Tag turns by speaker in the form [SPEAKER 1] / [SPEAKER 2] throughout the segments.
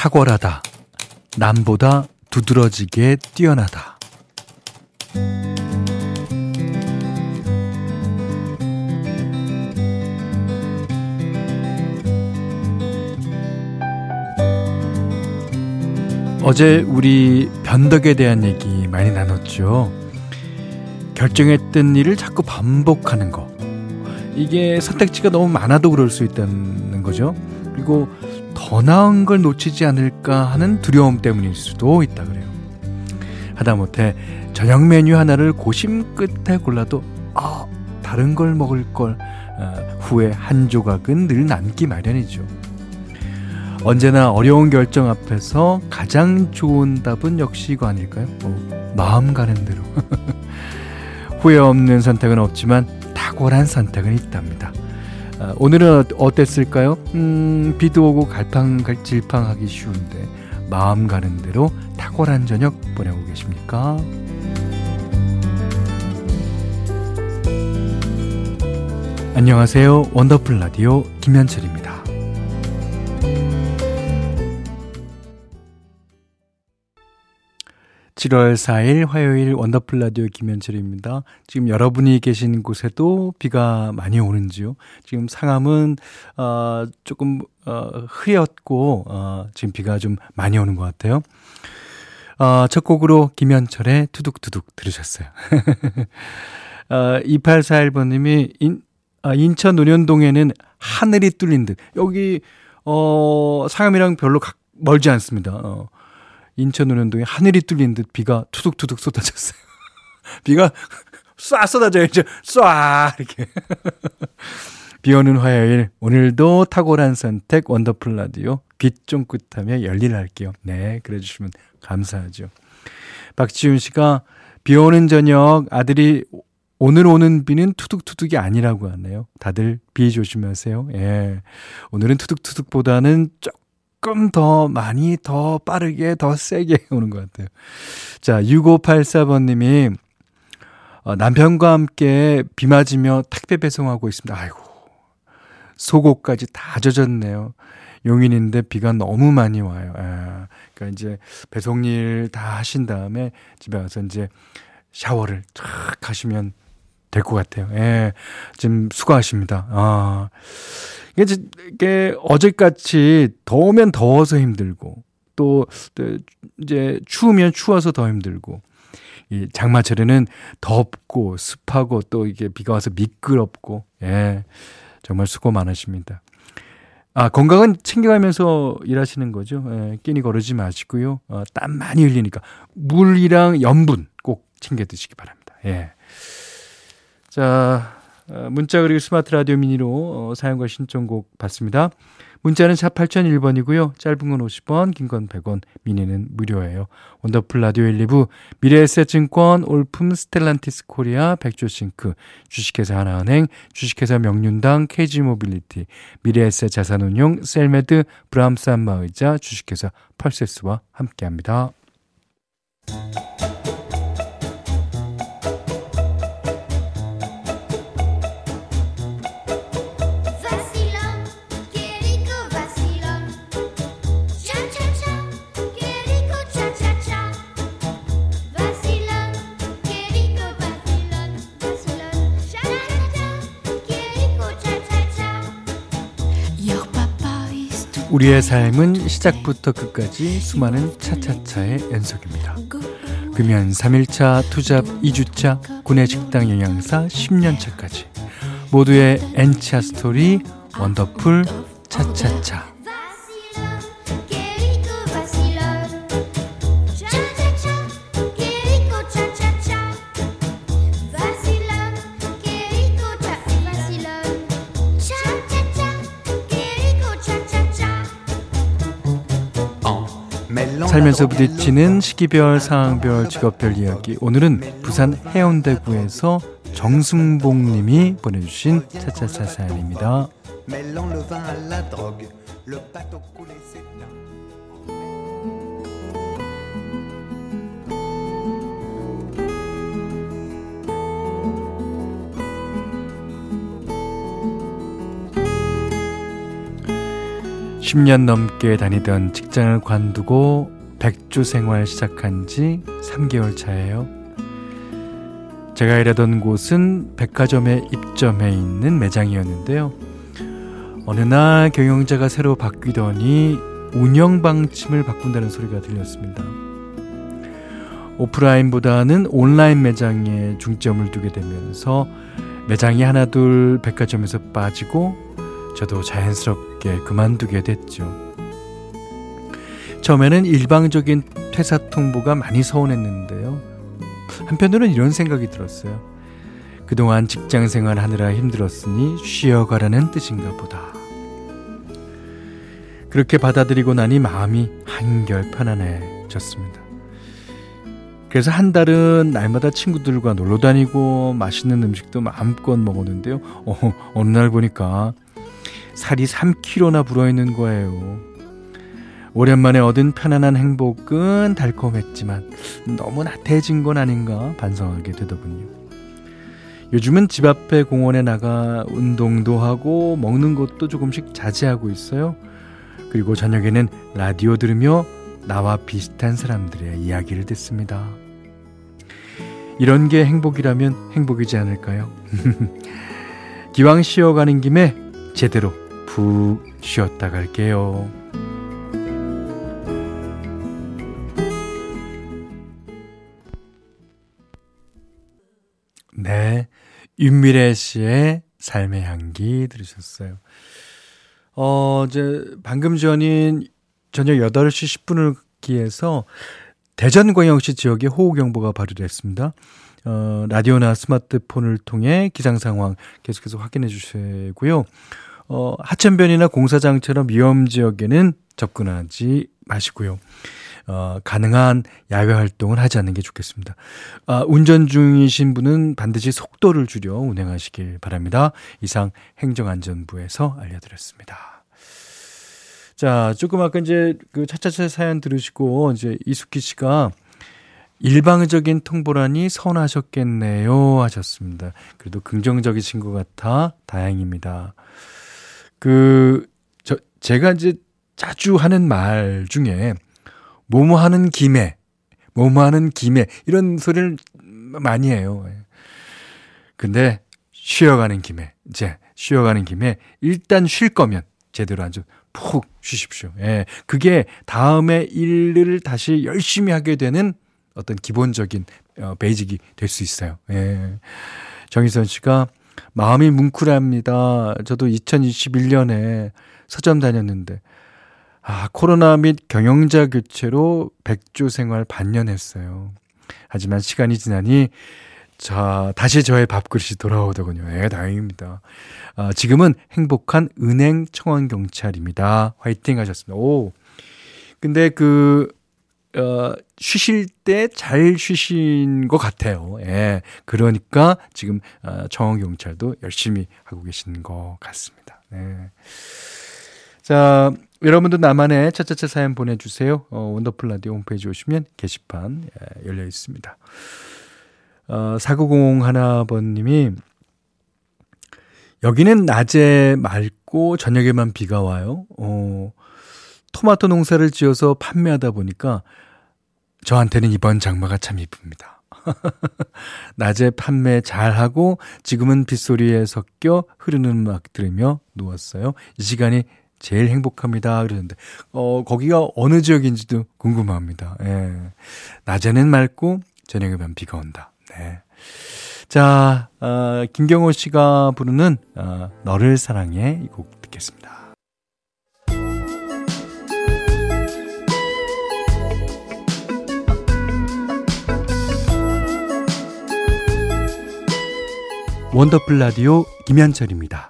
[SPEAKER 1] 탁월하다. 남보다 두드러지게 뛰어나다. 어제 우리 변덕에 대한 얘기 많이 나눴죠. 결정했던 일을 자꾸 반복하는 거. 이게 선택지가 너무 많아도 그럴 수 있다는 거죠. 그리고 더 나은 걸 놓치지 않을까 하는 두려움 때문일 수도 있다 그래요. 하다못해 저녁 메뉴 하나를 고심 끝에 골라도 아 다른 걸 먹을 걸 아, 후에 한 조각은 늘 남기 마련이죠. 언제나 어려운 결정 앞에서 가장 좋은 답은 역시 이거 아닐까요? 어, 마음 가는 대로. 후회 없는 선택은 없지만 탁월한 선택은 있답니다. 아, 오늘은 어땠을까요? 음, 비도 오고 갈팡질팡하기 쉬운데 마음 가는 대로 탁월한 저녁 보내고 계십니까? 안녕하세요. 원더풀 라디오 김현철입니다. 7월 4일 화요일 원더풀 라디오 김현철입니다. 지금 여러분이 계신 곳에도 비가 많이 오는지요? 지금 상암은 어 조금 어 흐렸고 어 지금 비가 좀 많이 오는 것 같아요. 어, 첫 곡으로 김현철의 투둑투둑 들으셨어요. 어, 2841번님이 인, 아, 인천 논현동에는 하늘이 뚫린 듯. 여기, 어, 상암이랑 별로 가, 멀지 않습니다. 어, 인천 논현동에 하늘이 뚫린 듯 비가 투둑투둑 쏟아졌어요. 비가 쏴 쏟아져야죠. 쏴 이렇게. 비 오는 화요일 오늘도 탁월한 선택 원더풀 라디오 귀 쫑긋하며 열일 할게요. 네, 그래 주시면 감사하죠. 박지훈 씨가 비 오는 저녁 아들이 오늘 오는 비는 투둑투둑이 아니라고 하네요. 다들 비 조심하세요. 예. 오늘은 투둑투둑보다는 조금 조금 더 많이 더 빠르게 더 세게 오는 것 같아요. 자, 6584번님이 어, 남편과 함께 비 맞으며 택배 배송하고 있습니다. 아이고, 속옷까지 다 젖었네요. 용인인데 비가 너무 많이 와요. 아, 그러니까 이제 배송 일 다 하신 다음에 집에 와서 이제 샤워를 쫙 하시면 될 것 같아요. 예, 지금 수고하십니다. 아. 이게, 이게 어제같이 더우면 더워서 힘들고 또, 또 이제 추우면 추워서 더 힘들고 이 장마철에는 덥고 습하고 또 이게 비가 와서 미끄럽고 예 정말 수고 많으십니다. 아 건강은 챙겨가면서 일하시는 거죠. 예, 끼니 거르지 마시고요. 어, 땀 많이 흘리니까 물이랑 염분 꼭 챙겨 드시기 바랍니다. 예. 자 어, 문자 그리고 스마트 라디오 미니로 어, 사연과 신청곡 받습니다. 문자는 샵 8001번이고요. 짧은 건 50원, 긴 건 100원, 미니는 무료예요. 원더풀 라디오 1, 2부, 미래에셋증권, 올품 스텔란티스 코리아, 백조싱크, 주식회사 하나은행, 주식회사 명륜당, KG모빌리티, 미래에셋 자산운용, 셀메드, 브람스 한마의자, 주식회사 펄세스와 함께합니다. 우리의 삶은 시작부터 끝까지 수많은 차차차의 연속입니다. 금연 3일차, 투잡 2주차, 구내식당 영양사 10년차까지 모두의 N차 스토리 원더풀 차차차 살면서 부딪히는 시기별, 상황별, 직업별 이야기. 오늘은 부산 해운대구에서 정승봉 님이 보내주신 차차차 사연입니다. 10년 넘게 다니던 직장을 관두고 백주 생활 시작한 지 3개월 차예요. 제가 일하던 곳은 백화점에 입점해 있는 매장이었는데요. 어느 날 경영자가 새로 바뀌더니 운영 방침을 바꾼다는 소리가 들렸습니다. 오프라인보다는 온라인 매장에 중점을 두게 되면서 매장이 하나둘 백화점에서 빠지고 저도 자연스럽게 그만두게 됐죠. 처음에는 일방적인 퇴사 통보가 많이 서운했는데요. 한편으로는 이런 생각이 들었어요. 그동안 직장 생활 하느라 힘들었으니 쉬어가라는 뜻인가 보다. 그렇게 받아들이고 나니 마음이 한결 편안해졌습니다. 그래서 한 달은 날마다 친구들과 놀러 다니고 맛있는 음식도 마음껏 먹었는데요. 어, 어느 날 보니까 살이 3kg나 불어 있는 거예요. 오랜만에 얻은 편안한 행복은 달콤했지만 너무 나태해진 건 아닌가 반성하게 되더군요. 요즘은 집 앞에 공원에 나가 운동도 하고 먹는 것도 조금씩 자제하고 있어요. 그리고 저녁에는 라디오 들으며 나와 비슷한 사람들의 이야기를 듣습니다. 이런 게 행복이라면 행복이지 않을까요? 기왕 쉬어가는 김에 제대로 푹 쉬었다 갈게요. 네. 윤미래 씨의 삶의 향기 들으셨어요. 어, 이제 방금 전인 저녁 8시 10분을 기해서 대전 광역시 지역에 호우경보가 발효됐습니다. 어, 라디오나 스마트폰을 통해 기상 상황 계속해서 확인해 주시고요. 어, 하천변이나 공사장처럼 위험 지역에는 접근하지 마시고요. 어, 가능한 야외 활동을 하지 않는 게 좋겠습니다. 아, 운전 중이신 분은 반드시 속도를 줄여 운행하시길 바랍니다. 이상 행정안전부에서 알려드렸습니다. 자, 조금 아까 이제 그 차차차 사연 들으시고 이제 이숙희 씨가 일방적인 통보라니 서운하셨겠네요 하셨습니다. 그래도 긍정적이신 것 같아 다행입니다. 그, 저, 제가 이제 자주 하는 말 중에 뭐뭐 하는 김에, 뭐뭐 하는 김에, 이런 소리를 많이 해요. 근데 쉬어가는 김에, 이제 쉬어가는 김에 일단 쉴 거면 제대로 아주 푹 쉬십시오. 예. 그게 다음에 일을 다시 열심히 하게 되는 어떤 기본적인 어, 베이직이 될 수 있어요. 예. 정희선 씨가 마음이 뭉클합니다. 저도 2021년에 서점 다녔는데 아, 코로나 및 경영자 교체로 백조 생활 반년 했어요. 하지만 시간이 지나니 자, 다시 저의 밥그릇이 돌아오더군요. 예, 다행입니다. 아, 지금은 행복한 은행 청원 경찰입니다. 화이팅 하셨습니다. 오. 근데 그, 어, 쉬실 때 잘 쉬신 것 같아요. 예. 그러니까 지금, 어, 청원 경찰도 열심히 하고 계신 것 같습니다. 네. 자, 여러분도 나만의 차차차 사연 보내주세요. 어, 원더풀 라디오 홈페이지 오시면 게시판 예, 열려 있습니다. 어, 4900 하나번님이 여기는 낮에 맑고 저녁에만 비가 와요. 어, 토마토 농사를 지어서 판매하다 보니까 저한테는 이번 장마가 참 이쁩니다. 낮에 판매 잘하고 지금은 빗소리에 섞여 흐르는 음악 들으며 누웠어요. 이 시간이 제일 행복합니다. 그러는데, 어, 거기가 어느 지역인지도 궁금합니다. 예. 낮에는 맑고, 저녁에만 비가 온다. 네. 자, 어, 김경호 씨가 부르는, 어, 너를 사랑해 이 곡 듣겠습니다. 원더풀 라디오 김현철입니다.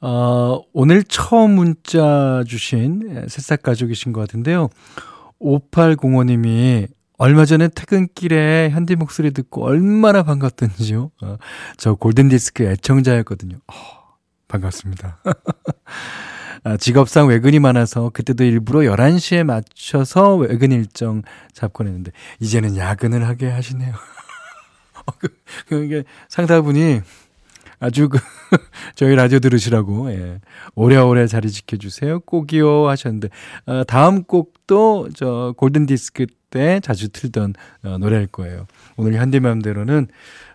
[SPEAKER 1] 어, 오늘 처음 문자 주신 새싹 가족이신 것 같은데요. 5805님이 얼마 전에 퇴근길에 현디 목소리 듣고 얼마나 반갑던지요. 어, 저 골든디스크 애청자였거든요. 어, 반갑습니다. 아, 직업상 외근이 많아서 그때도 일부러 11시에 맞춰서 외근 일정 잡곤 했는데 이제는 야근을 하게 하시네요. 어, 그, 그, 게 상사분이 아주 그, 저희 라디오 들으시라고, 예. 오래오래 자리 지켜주세요. 꼭이요. 하셨는데, 어, 다음 곡도 저 골든 디스크 때 자주 틀던 어, 노래일 거예요. 오늘 현대맘대로는,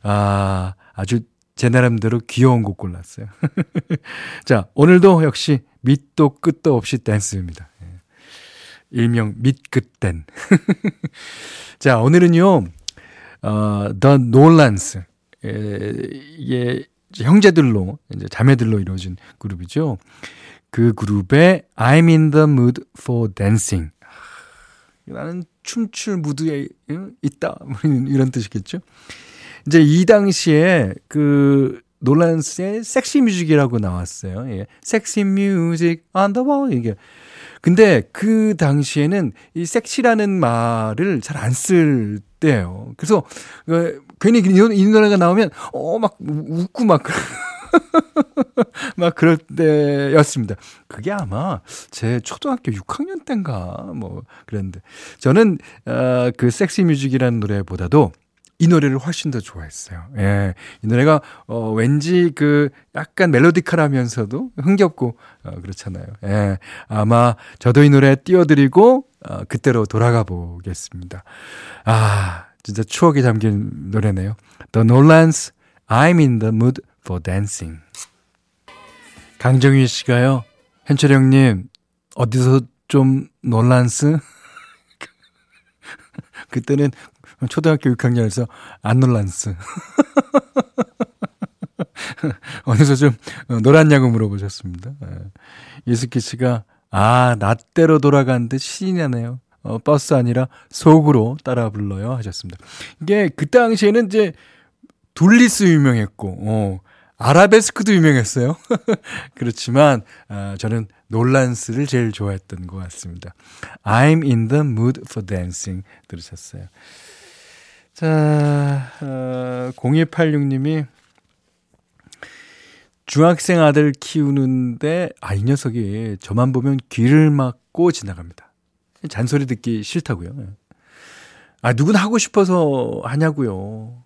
[SPEAKER 1] 아, 아주 제 나름대로 귀여운 곡 골랐어요. 자, 오늘도 역시 밑도 끝도 없이 댄스입니다. 예. 일명 밑끝댄. 자, 오늘은요, 어, The Nolans. 이게 형제들로, 이제 자매들로 이루어진 그룹이죠. 그 그룹의 I'm in the mood for dancing. 나는 춤출 무드에 있다. 뭐 이런 뜻이겠죠. 이제 이 당시에 그 놀란스의 섹시 뮤직이라고 나왔어요. 예. 섹시 뮤직 on the 이게. 근데 그 당시에는 이 섹시라는 말을 잘 안 쓸 때예요. 그래서 그 괜히 이, 이 노래가 나오면 어 막 웃고 막 막 그럴 때였습니다. 그게 아마 제 초등학교 6학년 때인가 뭐 그랬는데 저는 어, 그 섹시 뮤직이라는 노래보다도 이 노래를 훨씬 더 좋아했어요. 예. 이 노래가 어 왠지 그 약간 멜로디컬하면서도 흥겹고 어 그렇잖아요. 예. 아마 저도 이 노래 띄워 드리고 어 그때로 돌아가 보겠습니다. 아, 진짜 추억이 담긴 노래네요. The Nolans I'm in the mood for dancing. 강정희 씨가요. 현철 형님 어디서 좀 놀란스? 그때는 초등학교 6학년에서 안 놀란스. 어디서 좀 어, 놀았냐고 물어보셨습니다. 예. 이스키 씨가 아, 나대로 돌아간 듯 신이 나네요. 어, 버스 아니라 속으로 따라 불러요 하셨습니다. 이게 그 당시에는 이제 둘리스 유명했고 어, 아라베스크도 유명했어요. 그렇지만 아, 저는 놀란스를 제일 좋아했던 것 같습니다. I'm in the mood for dancing 들으셨어요. 자, 어, 0286님이 중학생 아들 키우는데, 아, 이 녀석이 저만 보면 귀를 막고 지나갑니다. 잔소리 듣기 싫다고요. 아, 누군 하고 싶어서 하냐고요.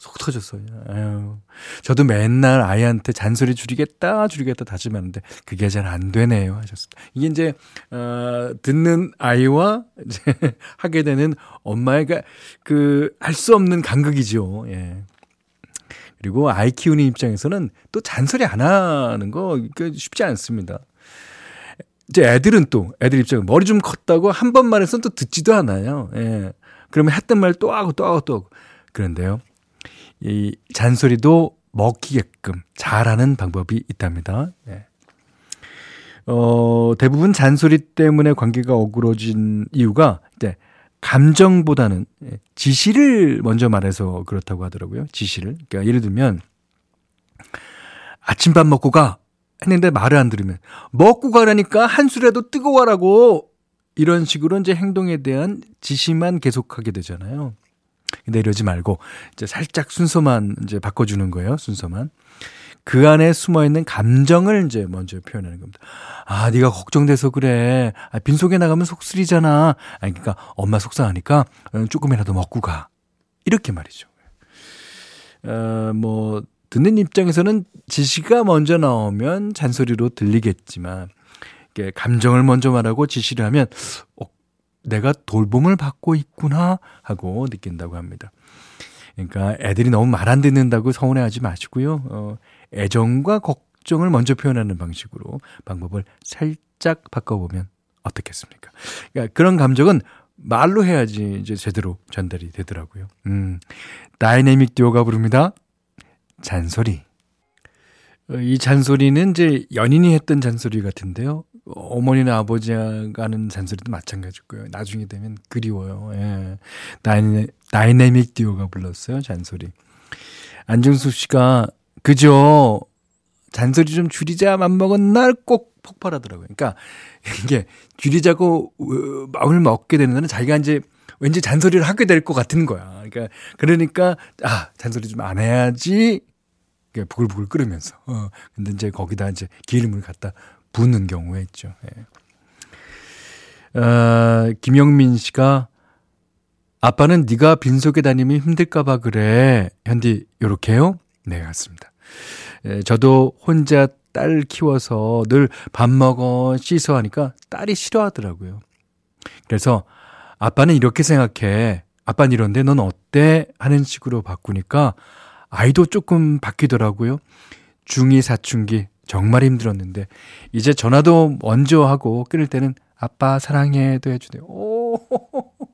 [SPEAKER 1] 속 터졌어요. 아유. 저도 맨날 아이한테 잔소리 줄이겠다, 줄이겠다 다짐하는데 그게 잘 안 되네요. 하셨습니다. 이게 이제, 어, 듣는 아이와 이제 하게 되는 엄마의 그, 알 수 없는 간극이죠. 예. 그리고 아이 키우는 입장에서는 또 잔소리 안 하는 거 쉽지 않습니다. 이제 애들은 또, 애들 입장에 머리 좀 컸다고 한 번만 해서는 또 듣지도 않아요. 예. 그러면 했던 말 또 하고 또 하고 또 하고. 그런데요. 이 잔소리도 먹히게끔 잘하는 방법이 있답니다. 네. 어, 대부분 잔소리 때문에 관계가 어그러진 이유가 이제 감정보다는 지시를 먼저 말해서 그렇다고 하더라고요. 지시를. 그러니까 예를 들면 아침밥 먹고 가 했는데 말을 안 들으면 먹고 가라니까 한 술에도 뜨거워라고 이런 식으로 이제 행동에 대한 지시만 계속하게 되잖아요. 근데 이러지 말고 이제 살짝 순서만 이제 바꿔주는 거예요. 순서만. 그 안에 숨어 있는 감정을 이제 먼저 표현하는 겁니다. 아, 네가 걱정돼서 그래. 아, 빈속에 나가면 속쓰리잖아. 아니, 그러니까 엄마 속상하니까 어, 조금이라도 먹고 가. 이렇게 말이죠. 어, 뭐 듣는 입장에서는 지시가 먼저 나오면 잔소리로 들리겠지만 감정을 먼저 말하고 지시를 하면 어, 내가 돌봄을 받고 있구나 하고 느낀다고 합니다. 그러니까 애들이 너무 말 안 듣는다고 서운해하지 마시고요. 어, 애정과 걱정을 먼저 표현하는 방식으로 방법을 살짝 바꿔보면 어떻겠습니까? 그러니까 그런 감정은 말로 해야지 이제 제대로 전달이 되더라고요. 음, 다이내믹 듀오가 부릅니다. 잔소리. 어, 이 잔소리는 이제 연인이 했던 잔소리 같은데요. 어머니나 아버지가 하는 잔소리도 마찬가지고요. 나중에 되면 그리워요. 예. 다이내, 다이내믹 듀오가 불렀어요. 잔소리. 안정수 씨가 그죠. 잔소리 좀 줄이자 맘먹은 날 꼭 폭발하더라고요. 그러니까 이게 줄이자고 어, 마음을 먹게 되는 날은 자기가 이제 왠지 잔소리를 하게 될 것 같은 거야. 그러니까 그러니까 아 잔소리 좀 안 해야지. 부글부글 끓으면서. 어. 근데 이제 거기다 이제 기름을 갖다 붓는 경우에 있죠. 예. 어, 김영민 씨가 아빠는 네가 빈속에 다니면 힘들까봐 그래. 현디 요렇게요? 네, 맞습니다. 에, 저도 혼자 딸 키워서 늘 밥 먹어 씻어 하니까 딸이 싫어하더라고요. 그래서 아빠는 이렇게 생각해. 아빠는 이런데 넌 어때? 하는 식으로 바꾸니까 아이도 조금 바뀌더라고요. 중2 사춘기 정말 힘들었는데 이제 전화도 먼저 하고 끊을 때는 아빠 사랑해도 해주네요. 오,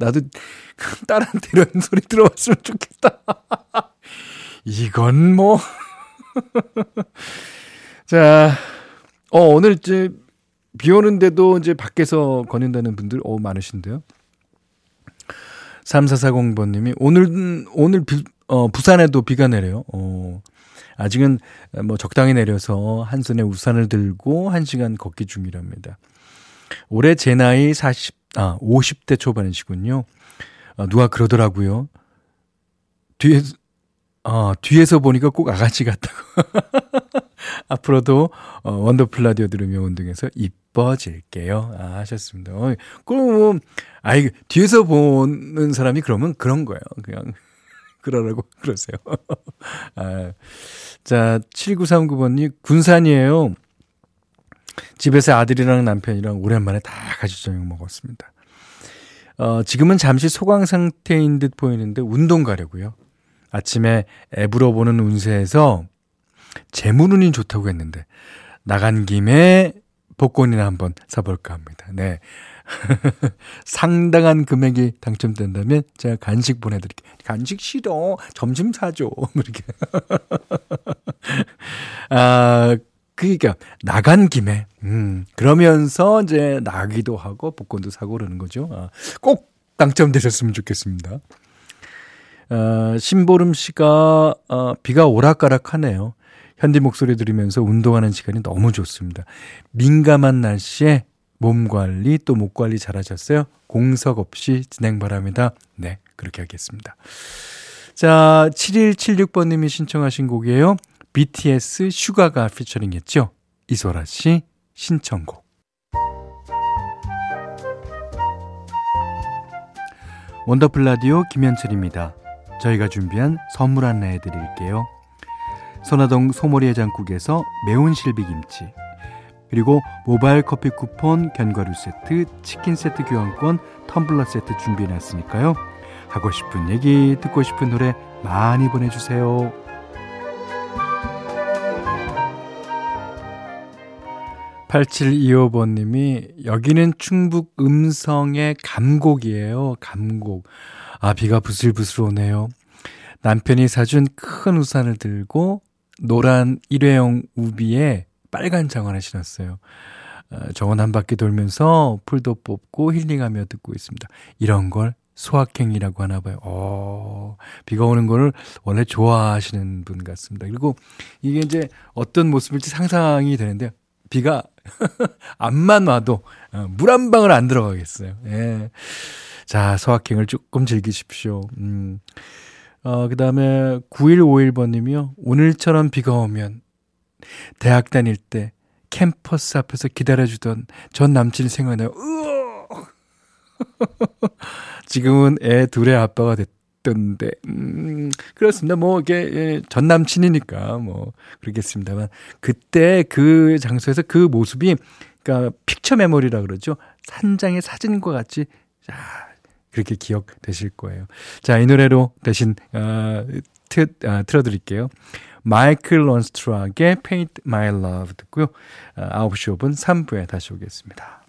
[SPEAKER 1] 나도 딸한테 이런 소리 들어봤으면 좋겠다. 이건 뭐. 자, 어, 오늘 이제 비 오는데도 이제 밖에서 거닌다는 분들 어 많으신데요. 3440번님이 오늘 오늘 비, 어, 부산에도 비가 내려요. 어, 아직은 뭐 적당히 내려서 한 손에 우산을 들고 1 시간 걷기 중이랍니다. 올해 제 나이 40, 아, 50대 초반이시군요. 어, 누가 그러더라고요. 뒤에서, 어, 뒤에서 보니까 꼭 아가씨 같다고. 앞으로도 어, 원더풀 라디오 들으며 운동해서 이뻐질게요. 아, 하셨습니다. 어, 그럼 뭐, 아이, 뒤에서 보는 사람이 그러면 그런 거예요. 그냥. 그러라고 그러세요. 아, 자, 7939번님, 군산이에요. 집에서 아들이랑 남편이랑 오랜만에 다 같이 저녁 먹었습니다. 어, 지금은 잠시 소강 상태인 듯 보이는데 운동 가려고요. 아침에 앱으로 보는 운세에서 재물운이 좋다고 했는데 나간 김에 복권이나 한번 사볼까 합니다. 네. 상당한 금액이 당첨된다면 제가 간식 보내드릴게요. 간식 싫어. 점심 사줘. 뭐 이렇게. 아, 그니까 나간 김에 음 그러면서 이제 나기도 하고 복권도 사고 그러는 거죠. 아, 꼭 당첨되셨으면 좋겠습니다. 어, 신보름 씨가 어, 비가 오락가락하네요. 현디 목소리 들으면서 운동하는 시간이 너무 좋습니다. 민감한 날씨에 몸 관리 또 목 관리 잘하셨어요? 공석 없이 진행 바랍니다. 네, 그렇게 하겠습니다. 자, 7176번님이 신청하신 곡이에요. BTS 슈가가 피처링 했죠. 이소라 씨 신청곡. 원더풀 라디오 김현철입니다. 저희가 준비한 선물 안내해 드릴게요. 선화동 소머리 해장국에서 매운 실비김치 그리고 모바일 커피 쿠폰, 견과류 세트, 치킨 세트 교환권, 텀블러 세트 준비해 놨으니까요. 하고 싶은 얘기, 듣고 싶은 노래 많이 보내주세요. 8725번님이 여기는 충북 음성의 감곡이에요. 감곡. 아, 비가 부슬부슬 오네요. 남편이 사준 큰 우산을 들고 노란 일회용 우비에 빨간 장화를 신었어요. 어, 정원 한 바퀴 돌면서 풀도 뽑고 힐링하며 듣고 있습니다. 이런 걸 소확행이라고 하나 봐요. 어, 비가 오는 거를 원래 좋아하시는 분 같습니다. 그리고 이게 이제 어떤 모습일지 상상이 되는데 비가 안만 와도 어, 물한 방울 안 들어가겠어요. 예. 자, 소확행을 조금 즐기십시오. 음. 어, 그 다음에 9151번님이요. 오늘처럼 비가 오면 대학 다닐 때 캠퍼스 앞에서 기다려주던 전 남친이 생각나요. 지금은 애 둘의 아빠가 됐던데, 음, 그렇습니다. 뭐, 이게, 예, 전 남친이니까, 뭐, 그러겠습니다만, 그때 그 장소에서 그 모습이, 그니까, 픽처 메모리라 그러죠. 한 장의 사진과 같이, 자, 그렇게 기억되실 거예요. 자, 이 노래로 대신, 어, 트, 어, 틀어드릴게요. 마이클 런스트락의 Paint My Love 듣고요. 9시 어, 5분 3부에 다시 오겠습니다.